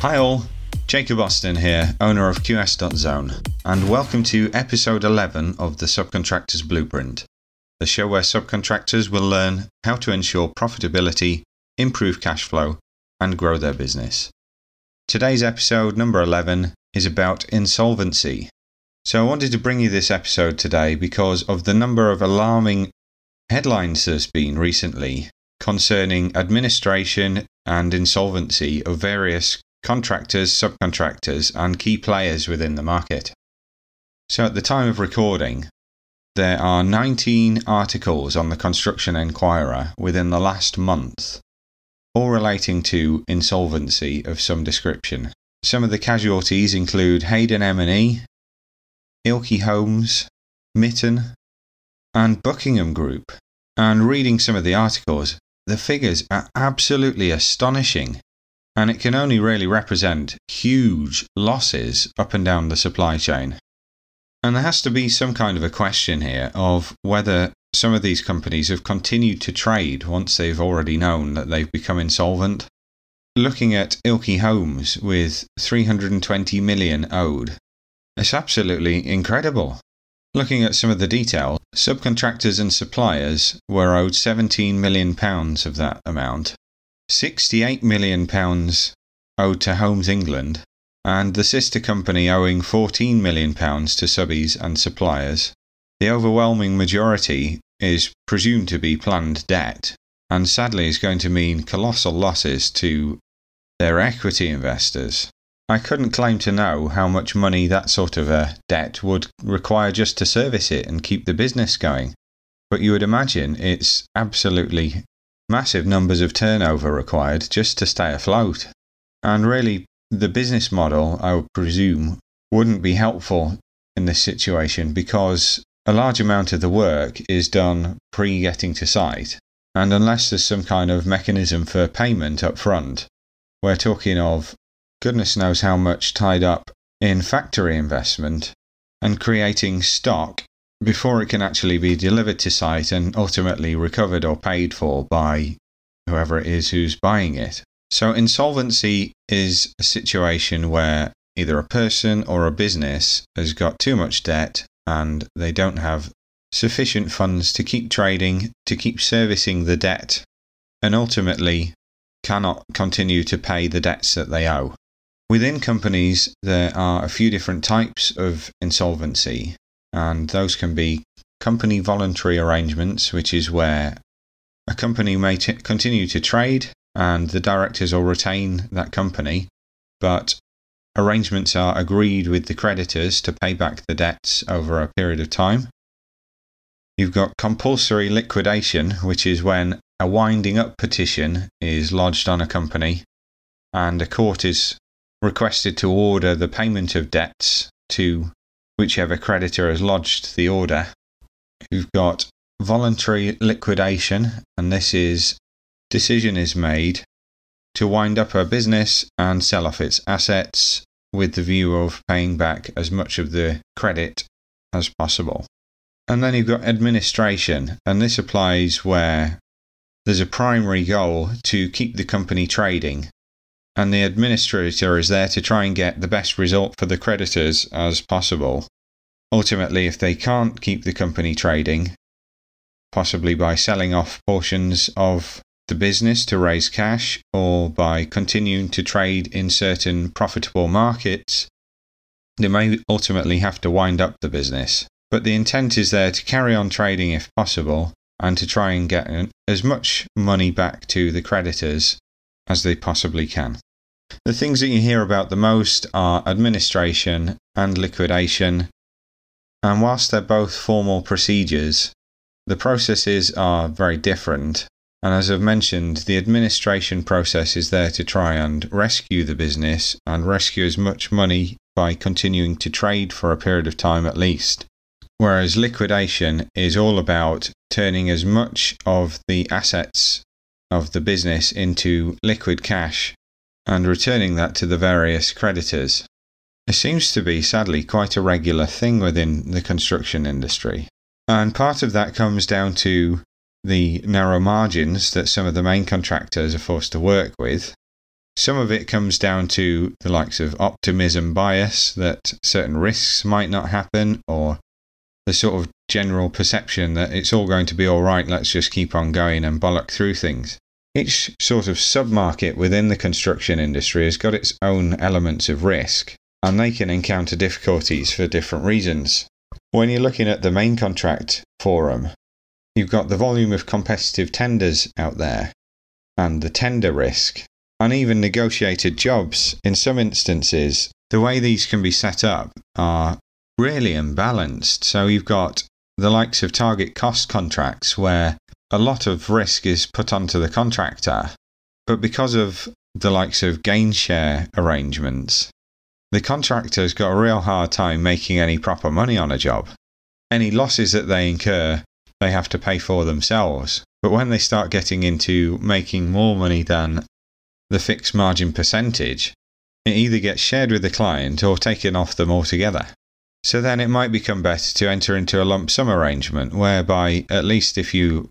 Hi all, Jacob Austin here, owner of QS.Zone, and welcome to episode 11 of the Subcontractors Blueprint, the show where subcontractors will learn how to ensure profitability, improve cash flow, and grow their business. Today's episode, number 11, is about insolvency. So I wanted to bring you this episode today because of the number of alarming headlines there's been recently concerning administration and insolvency of various contractors, subcontractors, and key players within the market. So, at the time of recording, there are 19 articles on the Construction Enquirer within the last month, all relating to insolvency of some description. Some of the casualties include Hayden M&E, Ilke Homes, Mitten, and Buckingham Group. And reading some of the articles, the figures are absolutely astonishing and it can only really represent huge losses up and down the supply chain. And there has to be some kind of a question here of whether some of these companies have continued to trade once they've already known that they've become insolvent. Looking at Ilke Homes with 320 million owed, it's absolutely incredible. Looking at some of the detail, subcontractors and suppliers were owed 17 million pounds of that amount, 68 million pounds owed to Homes England, and the sister company owing 14 million pounds to subbies and suppliers. The overwhelming majority is presumed to be planned debt, and sadly is going to mean colossal losses to their equity investors. I couldn't claim to know how much money that sort of a debt would require just to service it and keep the business going. But you would imagine it's absolutely massive numbers of turnover required just to stay afloat. And really, the business model, I would presume, wouldn't be helpful in this situation because a large amount of the work is done pre getting to site. And unless there's some kind of mechanism for payment up front, we're talking of goodness knows how much tied up in factory investment and creating stock before it can actually be delivered to site and ultimately recovered or paid for by whoever it is who's buying it. So, insolvency is a situation where either a person or a business has got too much debt and they don't have sufficient funds to keep trading, to keep servicing the debt, and ultimately cannot continue to pay the debts that they owe. Within companies, there are a few different types of insolvency and those can be company voluntary arrangements, which is where a company may t- continue to trade and the directors will retain that company, but arrangements are agreed with the creditors to pay back the debts over a period of time. You've got compulsory liquidation, which is when a winding up petition is lodged on a company and a court is requested to order the payment of debts to whichever creditor has lodged the order. You've got voluntary liquidation, and this is decision is made to wind up a business and sell off its assets with the view of paying back as much of the credit as possible. And then you've got administration, and this applies where there's a primary goal to keep the company trading and the administrator is there to try and get the best result for the creditors as possible. Ultimately, if they can't keep the company trading, possibly by selling off portions of the business to raise cash or by continuing to trade in certain profitable markets, they may ultimately have to wind up the business. But the intent is there to carry on trading if possible and to try and get as much money back to the creditors as they possibly can. The things that you hear about the most are administration and liquidation, and whilst they're both formal procedures, the processes are very different. And as I've mentioned, the administration process is there to try and rescue the business and rescue as much money by continuing to trade for a period of time at least. Whereas liquidation is all about turning as much of the assets of the business into liquid cash and returning that to the various creditors. It seems to be, sadly, quite a regular thing within the construction industry. And part of that comes down to the narrow margins that some of the main contractors are forced to work with. Some of it comes down to the likes of optimism bias that certain risks might not happen, or the sort of general perception that it's all going to be all right, let's just keep on going and bollock through things. Each sort of submarket within the construction industry has got its own elements of risk, and they can encounter difficulties for different reasons. When you're looking at the main contract forum, you've got the volume of competitive tenders out there and the tender risk and even negotiated jobs. In some instances, the way these can be set up are really imbalanced. So you've got the likes of target cost contracts where a lot of risk is put onto the contractor, but because of the likes of gain share arrangements, the contractor's got a real hard time making any proper money on a job. Any losses that they incur, they have to pay for themselves. But when they start getting into making more money than the fixed margin percentage, it either gets shared with the client or taken off them altogether. So then it might become better to enter into a lump sum arrangement whereby, at least if you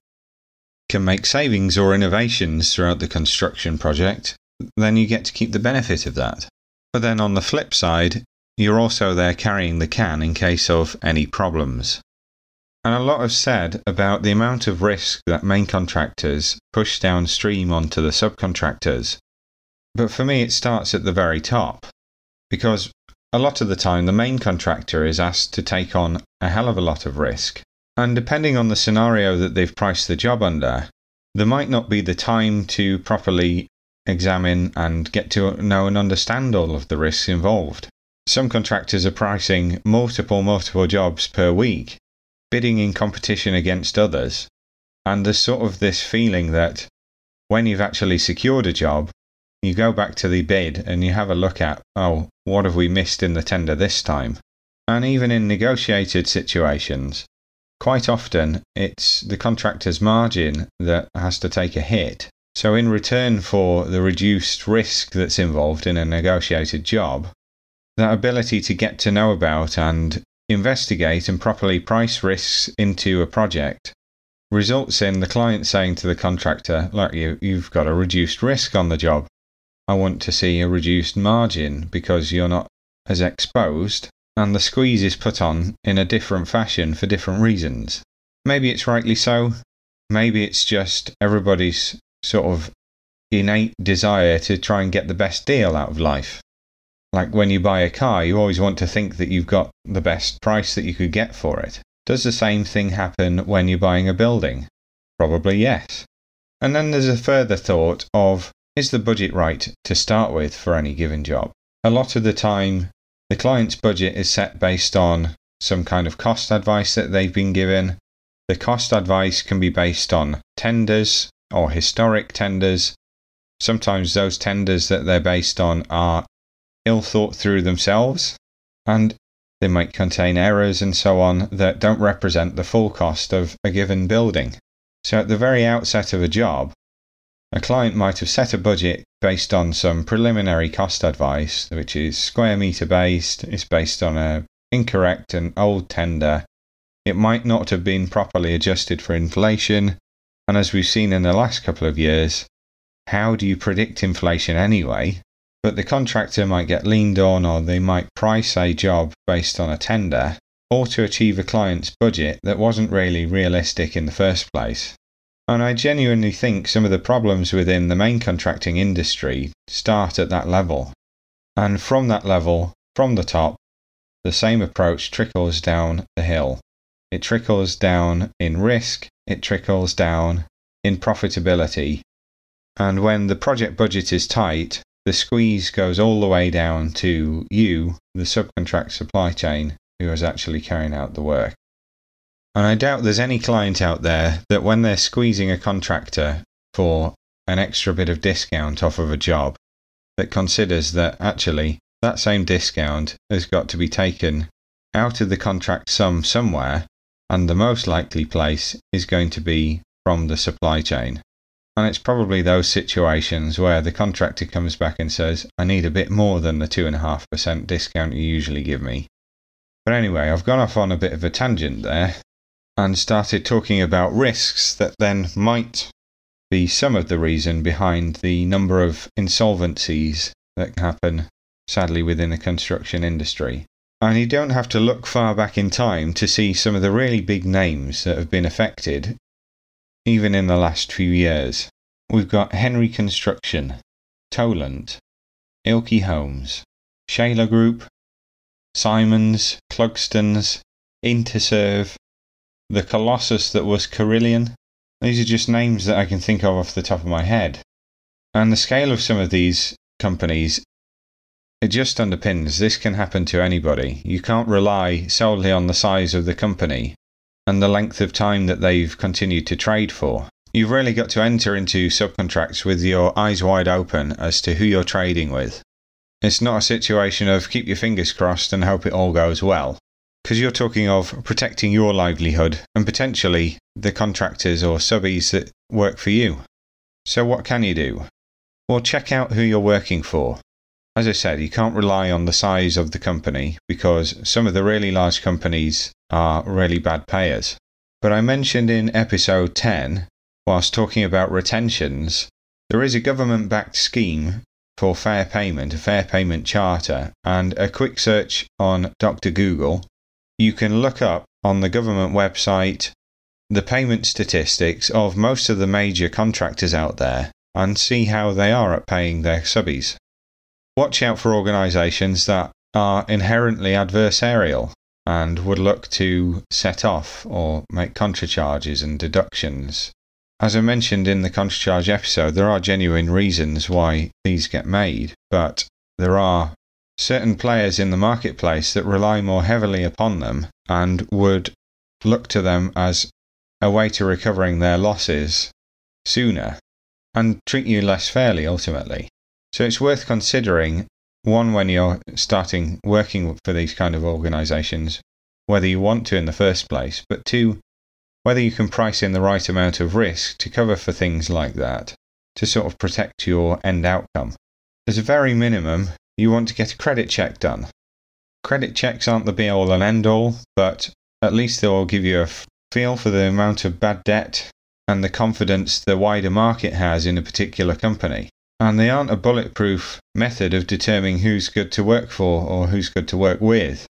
can make savings or innovations throughout the construction project, then you get to keep the benefit of that. But then on the flip side, you're also there carrying the can in case of any problems. And a lot is said about the amount of risk that main contractors push downstream onto the subcontractors but for me, it starts at the very top because a lot of the time the main contractor is asked to take on a hell of a lot of risk. And depending on the scenario that they've priced the job under, there might not be the time to properly examine and get to know and understand all of the risks involved. Some contractors are pricing multiple, multiple jobs per week, bidding in competition against others. And there's sort of this feeling that when you've actually secured a job, you go back to the bid and you have a look at, oh, what have we missed in the tender this time? And even in negotiated situations, quite often it's the contractor's margin that has to take a hit. So, in return for the reduced risk that's involved in a negotiated job, that ability to get to know about and investigate and properly price risks into a project results in the client saying to the contractor, Look, you, you've got a reduced risk on the job. I want to see a reduced margin because you're not as exposed and the squeeze is put on in a different fashion for different reasons. Maybe it's rightly so. Maybe it's just everybody's sort of innate desire to try and get the best deal out of life. Like when you buy a car, you always want to think that you've got the best price that you could get for it. Does the same thing happen when you're buying a building? Probably yes. And then there's a further thought of is the budget right to start with for any given job? A lot of the time, the client's budget is set based on some kind of cost advice that they've been given. The cost advice can be based on tenders or historic tenders. Sometimes those tenders that they're based on are ill thought through themselves and they might contain errors and so on that don't represent the full cost of a given building. So at the very outset of a job, a client might have set a budget based on some preliminary cost advice, which is square meter based, it's based on a incorrect and old tender. It might not have been properly adjusted for inflation, and as we've seen in the last couple of years, how do you predict inflation anyway? But the contractor might get leaned on or they might price a job based on a tender or to achieve a client's budget that wasn't really realistic in the first place. And I genuinely think some of the problems within the main contracting industry start at that level. And from that level, from the top, the same approach trickles down the hill. It trickles down in risk, it trickles down in profitability. And when the project budget is tight, the squeeze goes all the way down to you, the subcontract supply chain, who is actually carrying out the work. And I doubt there's any client out there that when they're squeezing a contractor for an extra bit of discount off of a job, that considers that actually that same discount has got to be taken out of the contract sum somewhere, and the most likely place is going to be from the supply chain. And it's probably those situations where the contractor comes back and says, I need a bit more than the 2.5% discount you usually give me. But anyway, I've gone off on a bit of a tangent there, and started talking about risks that then might be some of the reason behind the number of insolvencies that happen, sadly, within the construction industry. And you don't have to look far back in time to see some of the really big names that have been affected, even in the last few years. We've got Henry Construction, Tolent, Ilke Homes, Shaylor Group, Simons, Clugston's, Interserve, the Colossus that was Carillion. These are just names that I can think of off the top of my head. And the scale of some of these companies it just underpins this can happen to anybody. You can't rely solely on the size of the company and the length of time that they've continued to trade for. You've really got to enter into subcontracts with your eyes wide open as to who you're trading with. It's not a situation of keep your fingers crossed and hope it all goes well, because you're talking of protecting your livelihood and potentially the contractors or subbies that work for you. So, what can you do? Well, check out who you're working for. As I said, you can't rely on the size of the company because some of the really large companies are really bad payers. But I mentioned in episode 10, whilst talking about retentions, there is a government backed scheme for fair payment, a fair payment charter, and a quick search on Dr. Google, you can look up on the government website the payment statistics of most of the major contractors out there and see how they are at paying their subbies watch out for organisations that are inherently adversarial and would look to set off or make contracharges and deductions. As I mentioned in the contracharge episode, there are genuine reasons why these get made, but there are certain players in the marketplace that rely more heavily upon them and would look to them as a way to recovering their losses sooner and treat you less fairly ultimately. So it's worth considering one when you're starting working for these kind of organizations, whether you want to in the first place, but two, whether you can price in the right amount of risk to cover for things like that to sort of protect your end outcome. As a very minimum, you want to get a credit check done. Credit checks aren't the be all and end all, but at least they'll give you a feel for the amount of bad debt and the confidence the wider market has in a particular company and they aren't a bulletproof method of determining who's good to work for or who's good to work with.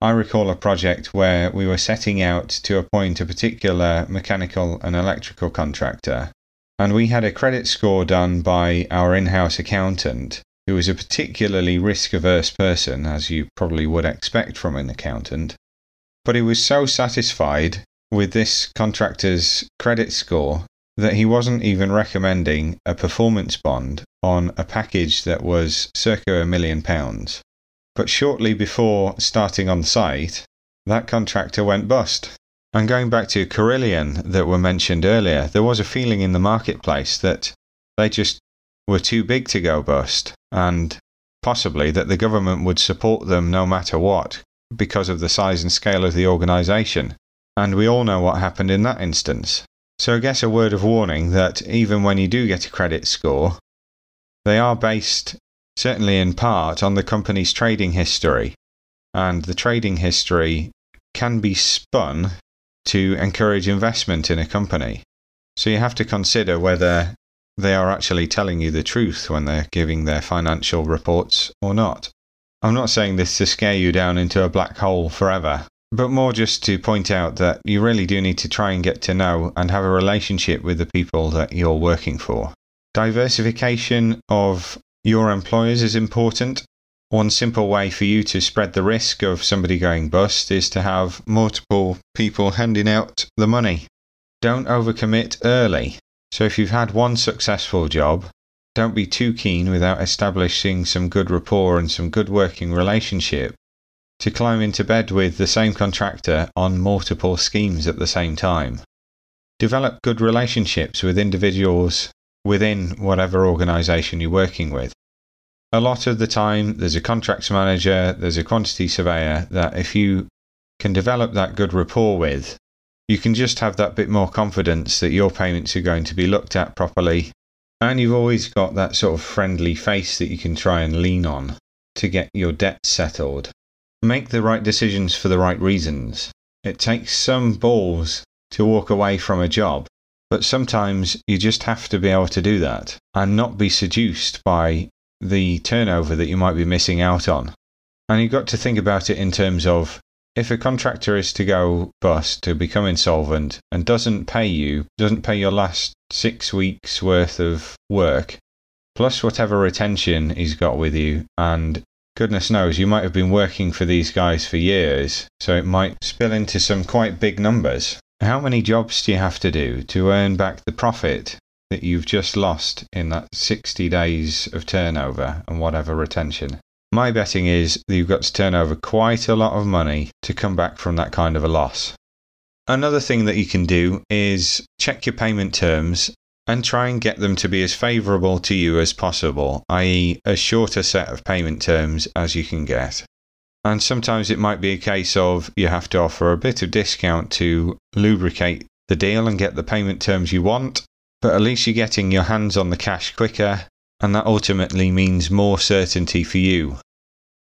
I recall a project where we were setting out to appoint a particular mechanical and electrical contractor, and we had a credit score done by our in house accountant, who was a particularly risk averse person, as you probably would expect from an accountant. But he was so satisfied with this contractor's credit score that he wasn't even recommending a performance bond on a package that was circa a million pounds. But shortly before starting on site, that contractor went bust. And going back to Carillion that were mentioned earlier, there was a feeling in the marketplace that they just were too big to go bust, and possibly that the government would support them no matter what because of the size and scale of the organisation. And we all know what happened in that instance. So I guess a word of warning that even when you do get a credit score, they are based certainly in part on the company's trading history. And the trading history can be spun to encourage investment in a company. So you have to consider whether they are actually telling you the truth when they're giving their financial reports or not. I'm not saying this to scare you down into a black hole forever but more just to point out that you really do need to try and get to know and have a relationship with the people that you're working for. Diversification of your employers is important. One simple way for you to spread the risk of somebody going bust is to have multiple people handing out the money. Don't overcommit early. So if you've had one successful job, don't be too keen without establishing some good rapport and some good working relationship to climb into bed with the same contractor on multiple schemes at the same time. Develop good relationships with individuals within whatever organisation you're working with. A lot of the time, there's a contracts manager, there's a quantity surveyor that if you can develop that good rapport with, you can just have that bit more confidence that your payments are going to be looked at properly. And you've always got that sort of friendly face that you can try and lean on to get your debt settled make the right decisions for the right reasons. It takes some balls to walk away from a job, But sometimes you just have to be able to do that and not be seduced by the turnover that you might be missing out on. And you've got to think about it in terms of if a contractor is to go bust, to become insolvent, and doesn't pay you, doesn't pay your last six weeks worth of work, plus whatever retention he's got with you, and goodness knows you might have been working for these guys for years, so it might spill into some quite big numbers. How many jobs do you have to do to earn back the profit that you've just lost in that 60 days of turnover and whatever retention? My betting is that you've got to turn over quite a lot of money to come back from that kind of a loss. Another thing that you can do is check your payment terms and try and get them to be as favourable to you as possible, i.e., a shorter set of payment terms as you can get. And sometimes it might be a case of you have to offer a bit of discount to lubricate the deal and get the payment terms you want, but at least you're getting your hands on the cash quicker and that ultimately means more certainty for you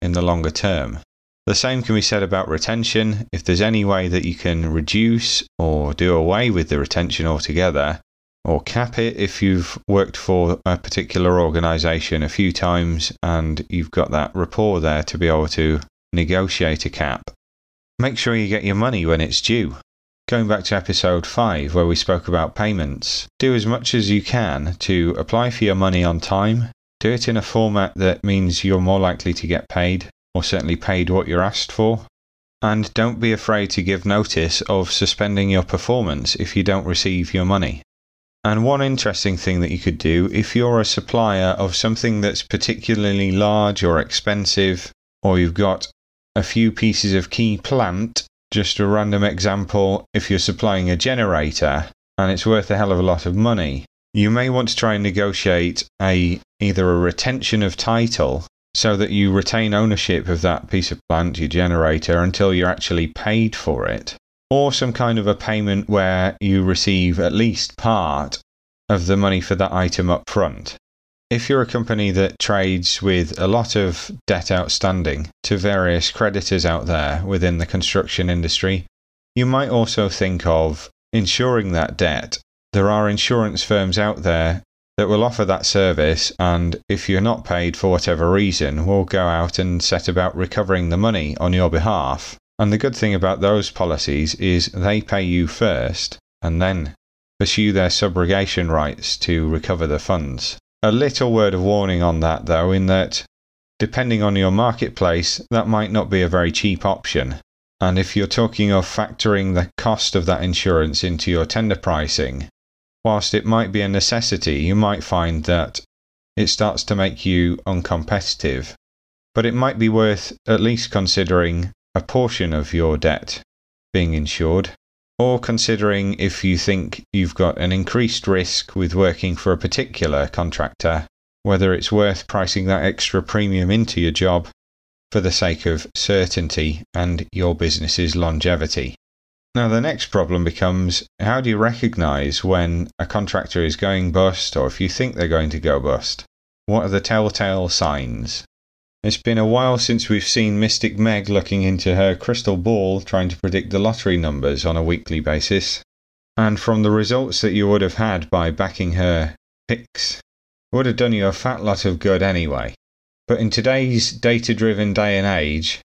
in the longer term. The same can be said about retention. If there's any way that you can reduce or do away with the retention altogether, or cap it if you've worked for a particular organization a few times and you've got that rapport there to be able to negotiate a cap, make sure you get your money when it's due. Going back to episode 5, where we spoke about payments, do as much as you can to apply for your money on time. Do it in a format that means you're more likely to get paid, or certainly paid what you're asked for. And don't be afraid to give notice of suspending your performance if you don't receive your money. And one interesting thing that you could do if you're a supplier of something that's particularly large or expensive, or you've got a few pieces of key plant just a random example, if you're supplying a generator and it's worth a hell of a lot of money, you may want to try and negotiate a either a retention of title so that you retain ownership of that piece of plant, your generator, until you're actually paid for it, or some kind of a payment where you receive at least part of the money for that item up front if you're a company that trades with a lot of debt outstanding to various creditors out there within the construction industry, you might also think of insuring that debt. There are insurance firms out there that will offer that service, and if you're not paid for whatever reason, will go out and set about recovering the money on your behalf. And the good thing about those policies is they pay you first and then pursue their subrogation rights to recover the funds. A little word of warning on that, though, in that depending on your marketplace, that might not be a very cheap option. And if you're talking of factoring the cost of that insurance into your tender pricing, whilst it might be a necessity, you might find that it starts to make you uncompetitive. But it might be worth at least considering a portion of your debt being insured or considering if you think you've got an increased risk with working for a particular contractor, whether it's worth pricing that extra premium into your job for the sake of certainty and your business's longevity. Now, the next problem becomes how do you recognize when a contractor is going bust or if you think they're going to go bust? What are the telltale signs? It's been a while since we've seen Mystic Meg looking into her crystal ball trying to predict the lottery numbers on a weekly basis. And from the results that you would have had by backing her picks, would have done you a fat lot of good anyway. But in today's data driven day and age,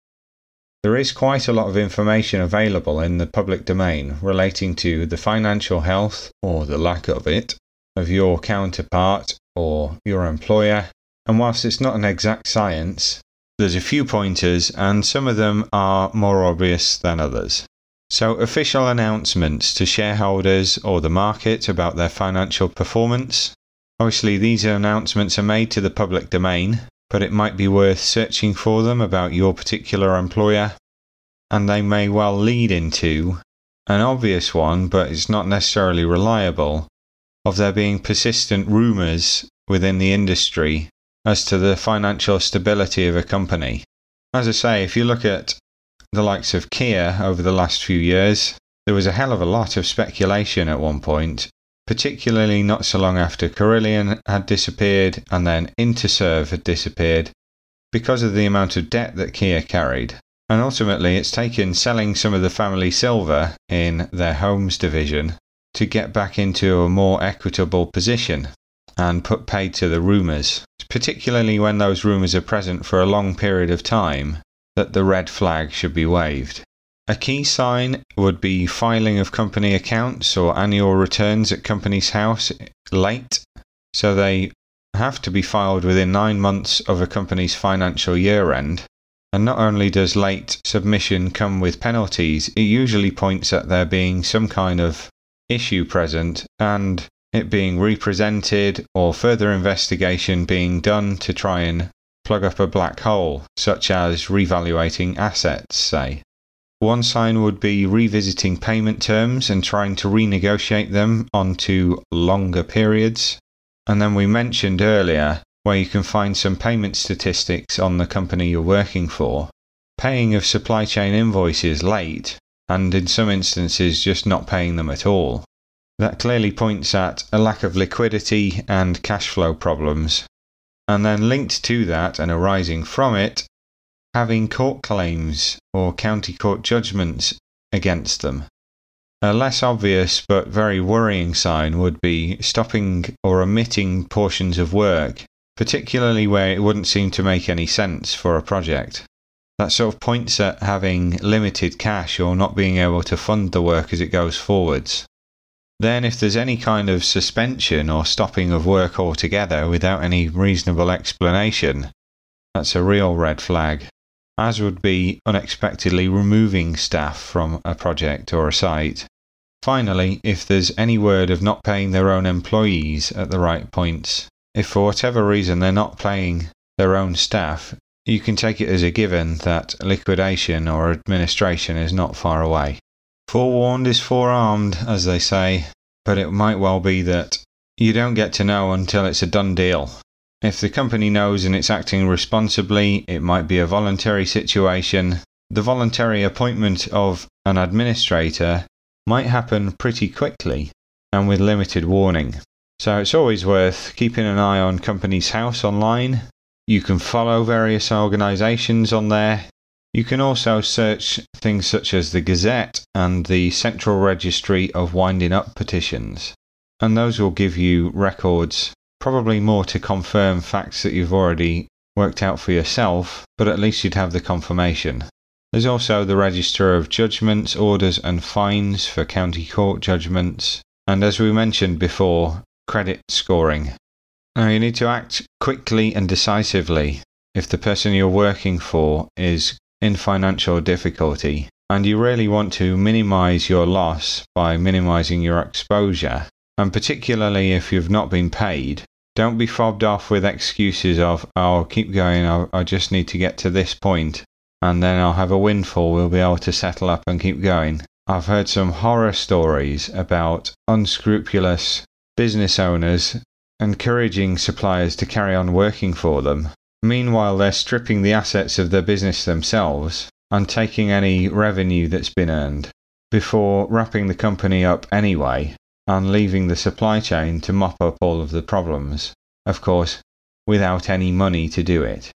there is quite a lot of information available in the public domain relating to the financial health, or the lack of it, of your counterpart or your employer and whilst it's not an exact science, there's a few pointers, and some of them are more obvious than others. So, official announcements to shareholders or the market about their financial performance. Obviously, these announcements are made to the public domain, but it might be worth searching for them about your particular employer, and they may well lead into an obvious one, but it's not necessarily reliable, of there being persistent rumours within the industry as to the financial stability of a company. As I say, if you look at the likes of Kier over the last few years, there was a hell of a lot of speculation at one point, particularly not so long after Carillion had disappeared and then Interserve had disappeared because of the amount of debt that Kier carried. And ultimately, it's taken selling some of the family silver in their homes division to get back into a more equitable position and put paid to the rumours, particularly when those rumours are present for a long period of time, that the red flag should be waved. A key sign would be filing of company accounts or annual returns at Companies House late, so they have to be filed within nine months of a company's financial year end. And not only does late submission come with penalties, it usually points at there being some kind of issue present and it being represented or further investigation being done to try and plug up a black hole, such as revaluating assets, say. One sign would be revisiting payment terms and trying to renegotiate them onto longer periods. And then we mentioned earlier where you can find some payment statistics on the company you're working for. Paying of supply chain invoices late, and in some instances just not paying them at all. That clearly points at a lack of liquidity and cash flow problems. And then linked to that and arising from it, having court claims or county court judgments against them. A less obvious but very worrying sign would be stopping or omitting portions of work, particularly where it wouldn't seem to make any sense for a project. That sort of points at having limited cash or not being able to fund the work as it goes forwards. Then, if there's any kind of suspension or stopping of work altogether without any reasonable explanation, that's a real red flag, as would be unexpectedly removing staff from a project or a site. Finally, if there's any word of not paying their own employees at the right points, if for whatever reason they're not paying their own staff, you can take it as a given that liquidation or administration is not far away. Forewarned is forearmed, as they say, but it might well be that you don't get to know until it's a done deal. If the company knows and it's acting responsibly, it might be a voluntary situation. The voluntary appointment of an administrator might happen pretty quickly and with limited warning. So it's always worth keeping an eye on Companies House online. You can follow various organisations on there. You can also search things such as the Gazette and the Central Registry of Winding Up Petitions. And those will give you records, probably more to confirm facts that you've already worked out for yourself, but at least you'd have the confirmation. There's also the register of judgments, orders, and fines for county court judgments, and as we mentioned before, credit scoring. Now, you need to act quickly and decisively if the person you're working for is in financial difficulty and you really want to minimize your loss by minimizing your exposure. And particularly if you've not been paid, don't be fobbed off with excuses of, oh, I'll keep going, I'll, I just need to get to this point and then I'll have a windfall, we'll be able to settle up and keep going. I've heard some horror stories about unscrupulous business owners encouraging suppliers to carry on working for them. Meanwhile, they're stripping the assets of their business themselves and taking any revenue that's been earned before wrapping the company up anyway and leaving the supply chain to mop up all of the problems. Of course, without any money to do it.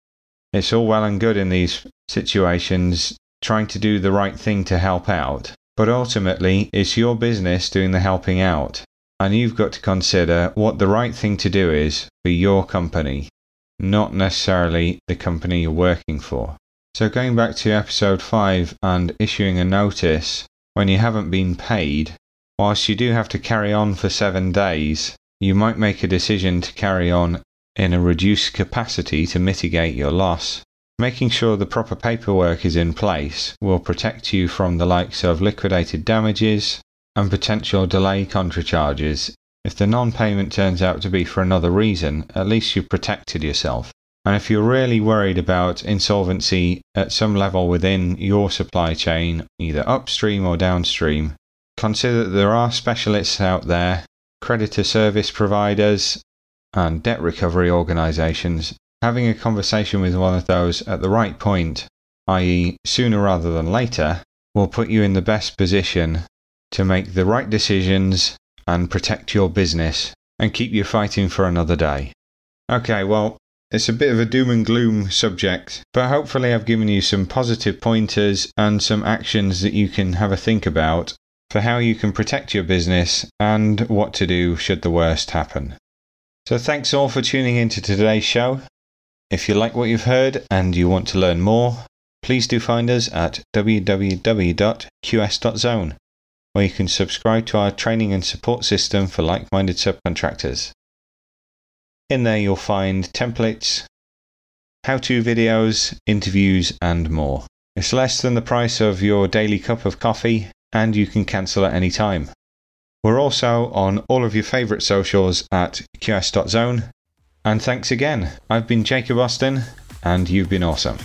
It's all well and good in these situations trying to do the right thing to help out, but ultimately it's your business doing the helping out, and you've got to consider what the right thing to do is for your company, not necessarily the company you're working for. So, going back to episode 5 and issuing a notice when you haven't been paid, whilst you do have to carry on for seven days, you might make a decision to carry on in a reduced capacity to mitigate your loss. Making sure the proper paperwork is in place will protect you from the likes of liquidated damages and potential delay contra charges. If the non payment turns out to be for another reason, at least you've protected yourself. And if you're really worried about insolvency at some level within your supply chain, either upstream or downstream, consider that there are specialists out there, creditor service providers, and debt recovery organisations, having a conversation with one of those at the right point, i.e., sooner rather than later, will put you in the best position to make the right decisions and protect your business and keep you fighting for another day. Okay, well, it's a bit of a doom and gloom subject, but hopefully I've given you some positive pointers and some actions that you can have a think about for how you can protect your business and what to do should the worst happen. So, thanks all for tuning in to today's show. If you like what you've heard and you want to learn more, please do find us at www.qs.zone, where you can subscribe to our training and support system for like minded subcontractors. In there, you'll find templates, how to videos, interviews, and more. It's less than the price of your daily cup of coffee, and you can cancel at any time. We're also on all of your favourite socials at qs.zone. And thanks again. I've been Jacob Austin, and you've been awesome.